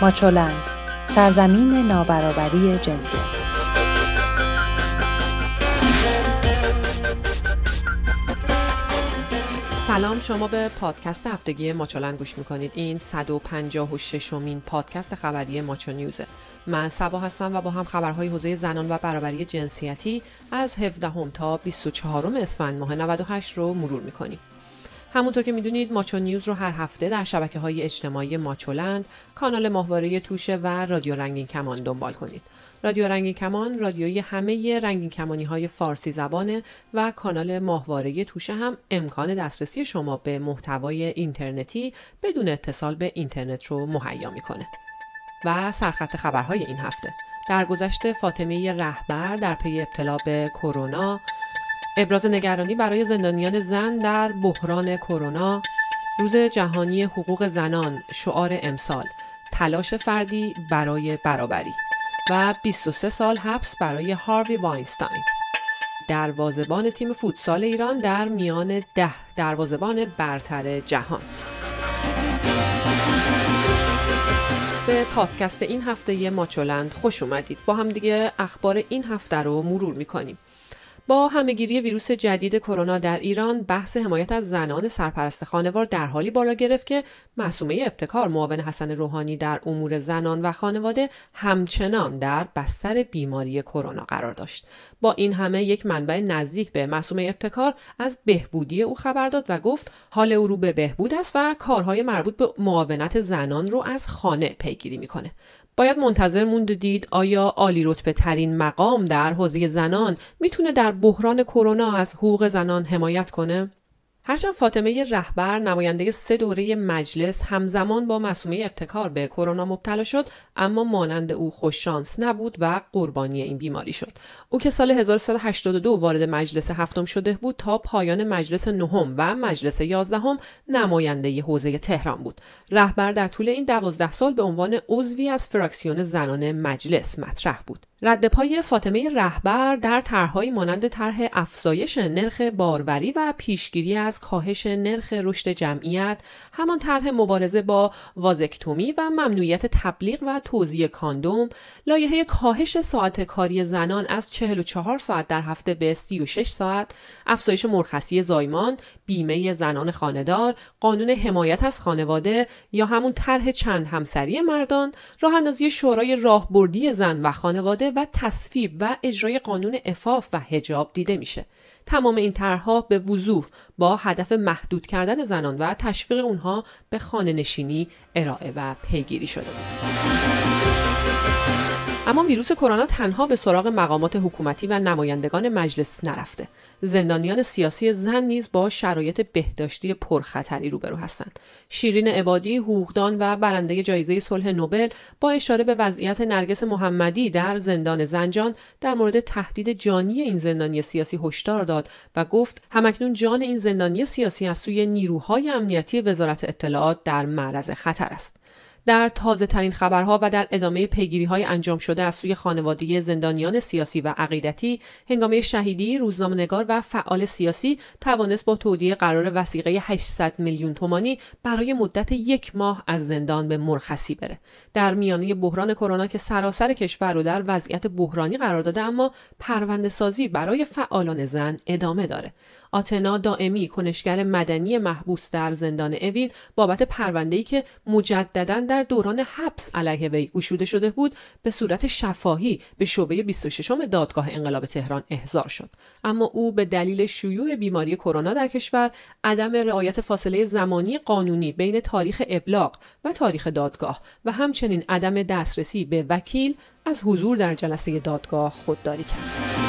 ماچولند. سرزمین نابرابری جنسیتی سلام شما به پادکست هفتگی ماچولند گوش می‌کنید. این 156 امین پادکست خبری ماچو نیوزه من سبا هستم و با هم خبرهای حوزه زنان و برابری جنسیتی از 17 تا 24 اسفند ماه 98 رو مرور می‌کنیم. همونطور که می‌دونید ماچو نیوز رو هر هفته در شبکه های اجتماعی ماچولند، کانال ماهواره توشه و رادیو رنگین کمان دنبال کنید. رادیو رنگین کمان رادیوی همه رنگین کمانی های فارسی زبانه و کانال ماهواره توشه هم امکان دسترسی شما به محتوای اینترنتی بدون اتصال به اینترنت رو مهیا می‌کنه. و سرخط خبرهای این هفته در گذشته فاطمه رهبر در پی ابتلا به کرونا ابراز نگرانی برای زندانیان زن در بحران کرونا. روز جهانی حقوق زنان شعار امسال. تلاش فردی برای برابری. و 23 سال حبس برای هاروی واینستاین. دروازبان تیم فوتسال ایران در میان ده دروازبان برتر جهان. به پادکست این هفته ماچولند خوش اومدید. با هم دیگه اخبار این هفته رو مرور می‌کنیم. با همهگیری ویروس جدید کرونا در ایران بحث حمایت از زنان سرپرست خانوار در حالی بالا گرفت که معصومه ابتکار معاون حسن روحانی در امور زنان و خانواده همچنان در بستر بیماری کرونا قرار داشت. با این همه یک منبع نزدیک به معصومه ابتکار از بهبودی او خبر داد و گفت حال او رو به بهبود است و کارهای مربوط به معاونت زنان رو از خانه پیگیری می‌کنه. باید منتظر موند دید آیا عالی رتبه ترین مقام در حوزه زنان می‌تونه در بحران کرونا از حقوق زنان حمایت کنه؟ هرچند فاطمه رهبر نماینده سه دوره مجلس همزمان با مسئوله ابتکار به کرونا مبتلا شد اما مانند او خوششانس نبود و قربانی این بیماری شد. او که سال 1382 وارد مجلس هفتم شده بود تا پایان مجلس نهم و مجلس یازدهم نماینده حوزه تهران بود. رهبر در طول این دوازده سال به عنوان عضوی از فراکسیون زنان مجلس مطرح بود. رد پای فاطمه رهبر در طرحهایی مانند طرح افزایش نرخ باروری و پیشگیری از کاهش نرخ رشد جمعیت همان طرح مبارزه با وازکتومی و ممنوعیت تبلیغ و توزیع کاندوم لایحه کاهش ساعت کاری زنان از 44 ساعت در هفته به 36 ساعت افزایش مرخصی زایمان بیمه زنان خانهدار قانون حمایت از خانواده یا همون طرح چند همسری مردان راه اندازی شورای راهبردی زن و خانواده و تصویب و اجرای قانون افاف و هجاب دیده میشه تمام این طرحها به وضوح با هدف محدود کردن زنان و تشویق اونها به خانه نشینی ارائه و پیگیری شده بود. اما ویروس کرونا تنها به سراغ مقامات حکومتی و نمایندگان مجلس نرفته. زندانیان سیاسی زن نیز با شرایط بهداشتی پرخطری روبرو هستند. شیرین عبادی حقوقدان و برنده جایزه صلح نوبل با اشاره به وضعیت نرگس محمدی در زندان زنجان در مورد تهدید جانی این زندانی سیاسی هشدار داد و گفت همکنون جان این زندانی سیاسی از سوی نیروهای امنیتی وزارت اطلاعات در معرض خطر است. در تازه ترین خبرها و در ادامه پیگیری های انجام شده از سوی خانواده زندانیان سیاسی و عقیدتی هنگامه شهیدی روزنامه‌نگار و فعال سیاسی توانست با تودیع قرار وسیقه 800 میلیون تومانی برای مدت یک ماه از زندان به مرخصی بره. در میانه بحران کرونا که سراسر کشور رو در وضعیت بحرانی قرار داده اما پرونده سازی برای فعالان زن ادامه داره. آتنا دائمی کنشگر مدنی محبوس در زندان اوین بابت پرونده‌ای که مجددا در دوران حبس علیه وی گشوده شده بود به صورت شفاهی به شعبه 26 دادگاه انقلاب تهران احضار شد اما او به دلیل شیوع بیماری کرونا در کشور عدم رعایت فاصله زمانی قانونی بین تاریخ ابلاغ و تاریخ دادگاه و همچنین عدم دسترسی به وکیل از حضور در جلسه دادگاه خودداری کرد.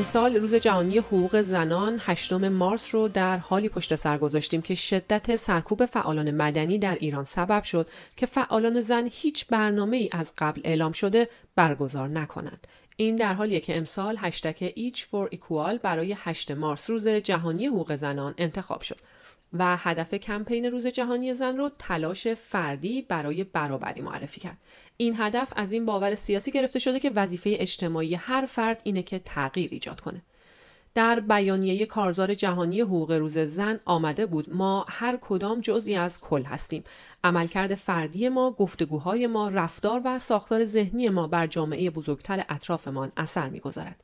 امسال روز جهانی حقوق زنان 8 مارس رو در حالی پشت سر گذاشتیم که شدت سرکوب فعالان مدنی در ایران سبب شد که فعالان زن هیچ برنامه ای از قبل اعلام شده برگزار نکنند. این در حالیه که امسال هشتک Each for Equal برای 8 مارس روز جهانی حقوق زنان انتخاب شد. و هدف کمپین روز جهانی زن رو تلاش فردی برای برابری معرفی کرد. این هدف از این باور سیاسی گرفته شده که وظیفه اجتماعی هر فرد اینه که تغییر ایجاد کنه. در بیانیه کارزار جهانی حقوق روز زن آمده بود ما هر کدام جزئی از کل هستیم عملکرد فردی ما گفتگوهای ما رفتار و ساختار ذهنی ما بر جامعه بزرگتر اطرافمان اثر می‌گذارد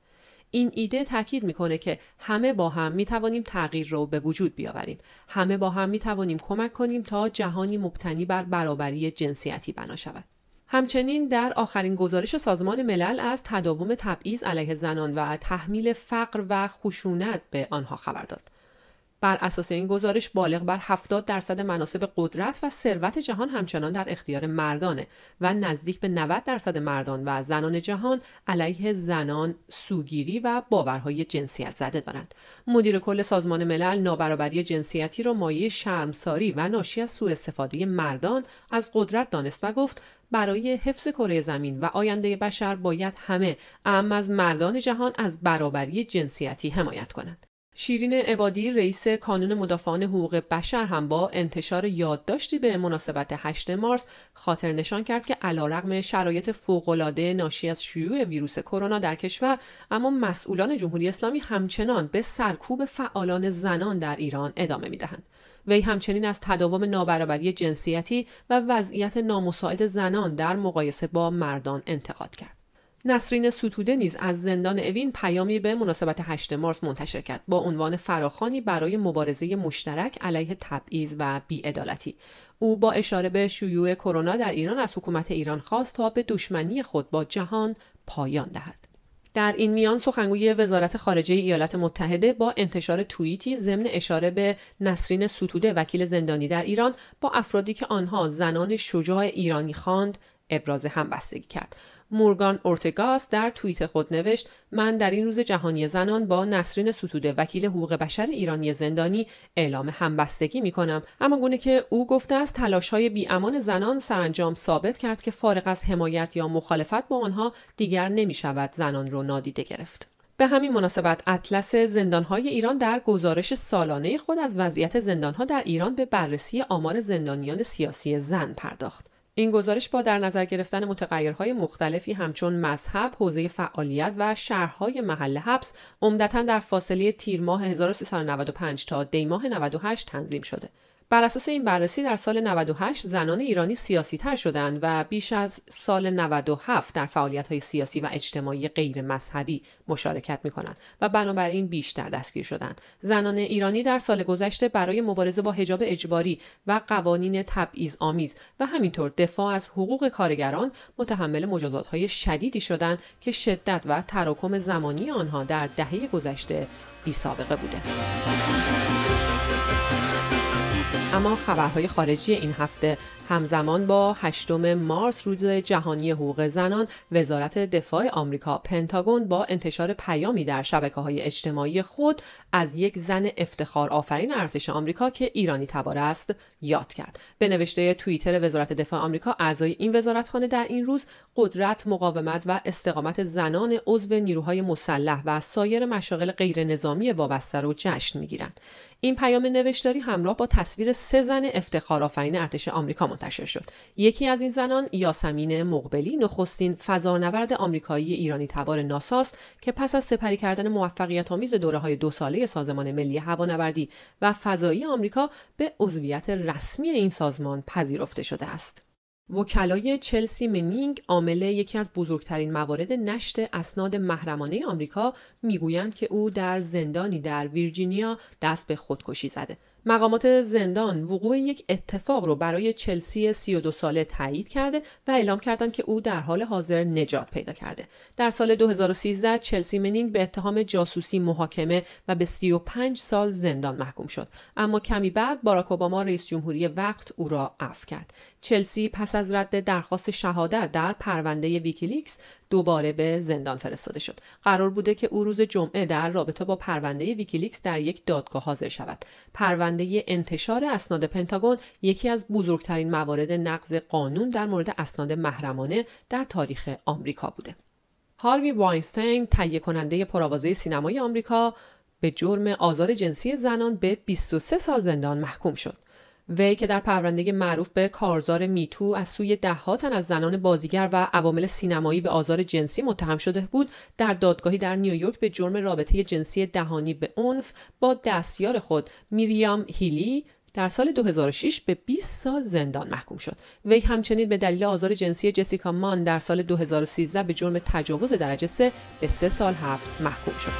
این ایده تاکید می‌کنه که همه با هم می توانیم تغییر رو به وجود بیاوریم همه با هم می توانیم کمک کنیم تا جهانی مبتنی بر برابری جنسیتی بنا شود همچنین در آخرین گزارش سازمان ملل از تداوم تبعیض علیه زنان و تحمیل فقر و خشونت به آنها خبر داد. بر اساس این گزارش بالغ بر 70 درصد مناسب قدرت و ثروت جهان همچنان در اختیار مردانه و نزدیک به 90 درصد مردان و زنان جهان علیه زنان سوگیری و باورهای جنسیت زده دارند. مدیر کل سازمان ملل نابرابری جنسیتی را مایه شرمساری و ناشی از سوء استفاده مردان از قدرت دانست و گفت برای حفظ کره زمین و آینده بشر باید همه اهم از مردان جهان از برابری جنسیتی حمایت کنند. شیرین عبادی رئیس کانون مدافعان حقوق بشر هم با انتشار یادداشتی به مناسبت 8 مارس خاطر نشان کرد که علیرغم شرایط فوق‌العاده ناشی از شیوع ویروس کرونا در کشور اما مسئولان جمهوری اسلامی همچنان به سرکوب فعالان زنان در ایران ادامه می‌دهند. وی همچنین از تداوم نابرابری جنسیتی و وضعیت نامساعد زنان در مقایسه با مردان انتقاد کرد. نسرین ستوده نیز از زندان اوین پیامی به مناسبت 8 مارس منتشر کرد با عنوان فراخانی برای مبارزه مشترک علیه تبعیض و بیعدالتی. او با اشاره به شیوع کرونا در ایران از حکومت ایران خواست تا به دشمنی خود با جهان پایان دهد. در این میان سخنگوی وزارت خارجه ایالات متحده با انتشار توییتی ضمن اشاره به نسرین ستوده وکیل زندانی در ایران با افرادی که آنها زنان شجاع ایرانی خواند ابراز همبستگی کرد. مورگان اورتگاس در توییت خود نوشت من در این روز جهانی زنان با نسرین ستوده وکیل حقوق بشر ایرانی زندانی اعلام همبستگی می کنم اما گونه که او گفته است تلاش های بی امان زنان سرانجام ثابت کرد که فارغ از حمایت یا مخالفت با آنها دیگر نمی شود زنان را نادیده گرفت. به همین مناسبت اطلس زندانهای ایران در گزارش سالانه خود از وضعیت زندانها در ایران به بررسی آمار زندانیان سیاسی زن پرداخت. این گزارش با در نظر گرفتن متغیرهای مختلفی همچون مذهب، حوزه فعالیت و شهرهای محل حبس عمدتا در فاصله تیر ماه 1395 تا دی ماه 98 تنظیم شده. بر اساس این بررسی در سال 98 زنان ایرانی سیاسی تر شدند و بیش از سال 97 در فعالیت های سیاسی و اجتماعی غیر مذهبی مشارکت می کنند و بنابراین بیشتر دستگیر شدند. زنان ایرانی در سال گذشته برای مبارزه با حجاب اجباری و قوانین تبعیض آمیز و همینطور دفاع از حقوق کارگران متحمل مجازات های شدیدی شدند که شدت و تراکم زمانی آنها در دهه گذشته بی سابقه بوده. اما خبرهای خارجی این هفته همزمان با هشتم مارس روز جهانی حقوق زنان وزارت دفاع آمریکا پنتاگون با انتشار پیامی در شبکه های اجتماعی خود از یک زن افتخار آفرین ارتش آمریکا که ایرانی تبار است یاد کرد. به نوشته توییتر وزارت دفاع آمریکا اعضای این وزارتخانه در این روز قدرت مقاومت و استقامت زنان عضو نیروهای مسلح و سایر مشاغل غیر نظامی وابسته را جشن می‌گیرند. این پیام نوشتاری همراه با تصویر سه زن افتخار آفرین ارتش آمریکا منتشر شد. یکی از این زنان یاسمین مقبلی نخستین فضانورد آمریکایی ایرانی تبار ناساست که پس از سپری کردن موفقیت آمیز دوره های دو ساله سازمان ملی هوانوردی و فضایی آمریکا به عضویت رسمی این سازمان پذیرفته شده است. وکلای چلسی منینگ عامل یکی از بزرگترین موارد نشت اسناد محرمانه آمریکا می‌گویند که او در زندانی در ویرجینیا دست به خودکشی زده مقامات زندان وقوع یک اتفاق رو برای چلسی 32 ساله تایید کرده و اعلام کردند که او در حال حاضر نجات پیدا کرده. در سال 2013 چلسی منینگ به اتهام جاسوسی محاکمه و به 35 سال زندان محکوم شد. اما کمی بعد باراک اوباما رئیس جمهوری وقت او را عفو کرد. چلسی پس از رد درخواست شهادت در پرونده ویکیلیکس دوباره به زندان فرستاده شد. قرار بوده که او روز جمعه در رابطه با پرونده ویکیلیکس در یک دادگاه حاضر شود. پرونده انتشار اسناد پنتاگون یکی از بزرگترین موارد نقض قانون در مورد اسناد محرمانه در تاریخ آمریکا بوده. هاروی واینستین تهیه کننده پرآوازه سینمای آمریکا به جرم آزار جنسی زنان به 23 سال زندان محکوم شد. وی که در پرونده معروف به کارزار Me Too از سوی دهها تن از زنان بازیگر و عوامل سینمایی به آزار جنسی متهم شده بود در دادگاهی در نیویورک به جرم رابطه جنسی دهانی به عنف با دستیار خود میریام هیلی در سال 2006 به 20 سال زندان محکوم شد. وی همچنین به دلیل آزار جنسی جسیکا مان در سال 2013 به جرم تجاوز درجه 3 به 3 سال حبس محکوم شد.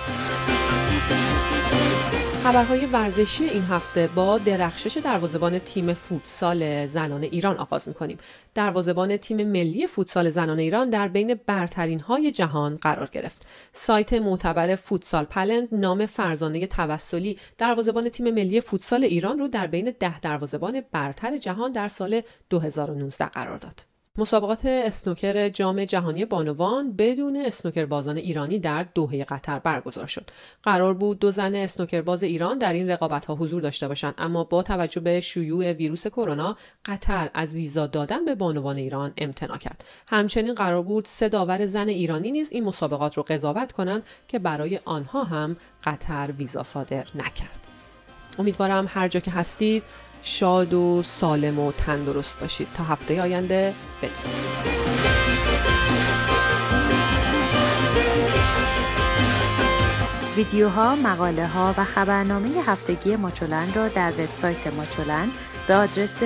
خبرهای ورزشی این هفته با درخشش دروازهبان تیم فوتسال زنان ایران آغاز می‌کنیم. دروازهبان تیم ملی فوتسال زنان ایران در بین برترین های جهان قرار گرفت. سایت معتبر فوتسال پلند نام فرزانه توسلی دروازهبان تیم ملی فوتسال ایران رو در بین ده دروازهبان برتر جهان در سال 2019 قرار داد. مسابقات اسنوکر جام جهانی بانوان بدون اسنوکر بازان ایرانی در دوحه قطر برگزار شد. قرار بود دو زن اسنوکر باز ایران در این رقابت ها حضور داشته باشند اما با توجه به شیوع ویروس کرونا قطر از ویزا دادن به بانوان ایران امتناع کرد. همچنین قرار بود سه داور زن ایرانی نیز این مسابقات رو قضاوت کنند که برای آنها هم قطر ویزا صادر نکرد. امیدوارم هر جا که هستید شاد و سالم و تندرست باشید تا هفته آینده بدرود ویدیوها، مقاله ها و خبرنامه هفتگی ماچولن را در وبسایت ماچولن به آدرس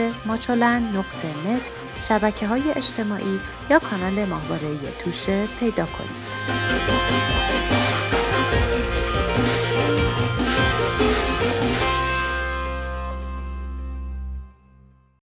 نت شبکه های اجتماعی یا کانال ماهواره توشه پیدا کنید.